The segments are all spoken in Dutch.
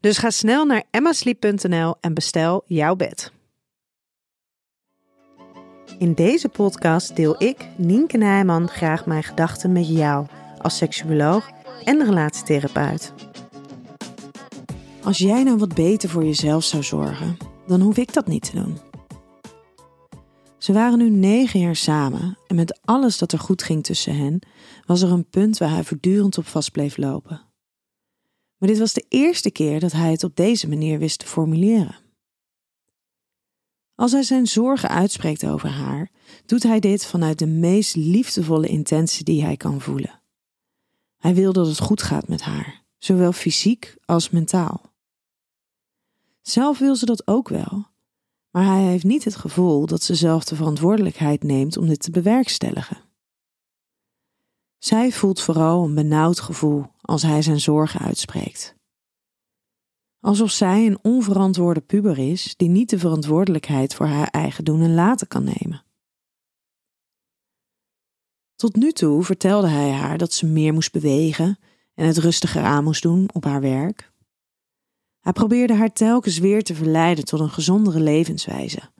Dus ga snel naar emmasleep.nl en bestel jouw bed. In deze podcast deel ik, Nienke Nijman, graag mijn gedachten met jou als seksuoloog en relatietherapeut. Als jij nou wat beter voor jezelf zou zorgen, dan hoef ik dat niet te doen. Ze waren nu negen jaar samen en met alles dat er goed ging tussen hen, was er een punt waar hij voortdurend op vast bleef lopen. Maar dit was de eerste keer dat hij het op deze manier wist te formuleren. Als hij zijn zorgen uitspreekt over haar, doet hij dit vanuit de meest liefdevolle intentie die hij kan voelen. Hij wil dat het goed gaat met haar, zowel fysiek als mentaal. Zelf wil ze dat ook wel, maar hij heeft niet het gevoel dat ze zelf de verantwoordelijkheid neemt om dit te bewerkstelligen. Zij voelt vooral een benauwd gevoel als hij zijn zorgen uitspreekt. Alsof zij een onverantwoorde puber is die niet de verantwoordelijkheid voor haar eigen doen en laten kan nemen. Tot nu toe vertelde hij haar dat ze meer moest bewegen en het rustiger aan moest doen op haar werk. Hij probeerde haar telkens weer te verleiden tot een gezondere levenswijze,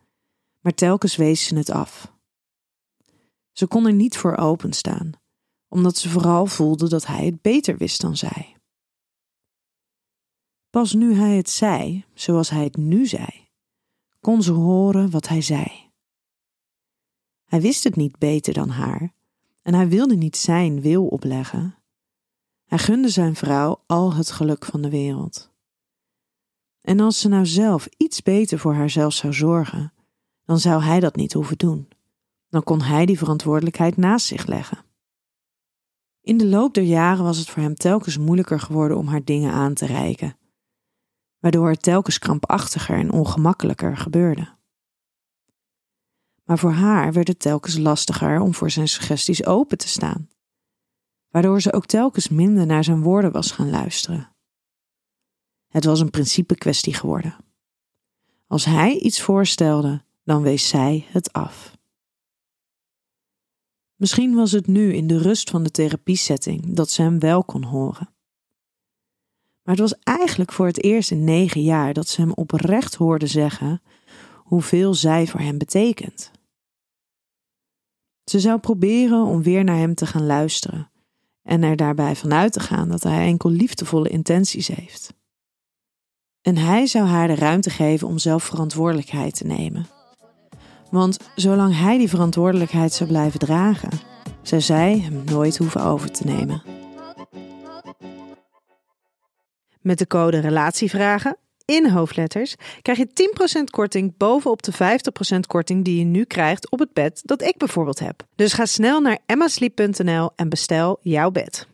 maar telkens wees ze het af. Ze kon er niet voor openstaan omdat ze vooral voelde dat hij het beter wist dan zij. Pas nu hij het zei, zoals hij het nu zei, kon ze horen wat hij zei. Hij wist het niet beter dan haar en hij wilde niet zijn wil opleggen. Hij gunde zijn vrouw al het geluk van de wereld. En als ze nou zelf iets beter voor haarzelf zou zorgen, dan zou hij dat niet hoeven doen. Dan kon hij die verantwoordelijkheid naast zich leggen. In de loop der jaren was het voor hem telkens moeilijker geworden om haar dingen aan te reiken, waardoor het telkens krampachtiger en ongemakkelijker gebeurde. Maar voor haar werd het telkens lastiger om voor zijn suggesties open te staan, waardoor ze ook telkens minder naar zijn woorden was gaan luisteren. Het was een principe kwestie geworden. Als hij iets voorstelde, dan wees zij het af. Misschien was het nu in de rust van de therapiesetting dat ze hem wel kon horen. Maar het was eigenlijk voor het eerst in negen jaar dat ze hem oprecht hoorde zeggen hoeveel zij voor hem betekent. Ze zou proberen om weer naar hem te gaan luisteren en er daarbij vanuit te gaan dat hij enkel liefdevolle intenties heeft. En hij zou haar de ruimte geven om zelf verantwoordelijkheid te nemen. Want zolang hij die verantwoordelijkheid zou blijven dragen, zou zij hem nooit hoeven over te nemen. Met de code RELATIEVRAGEN in hoofdletters krijg je 10% korting bovenop de 50% korting die je nu krijgt op het bed dat ik bijvoorbeeld heb. Dus ga snel naar emmasleep.nl en bestel jouw bed.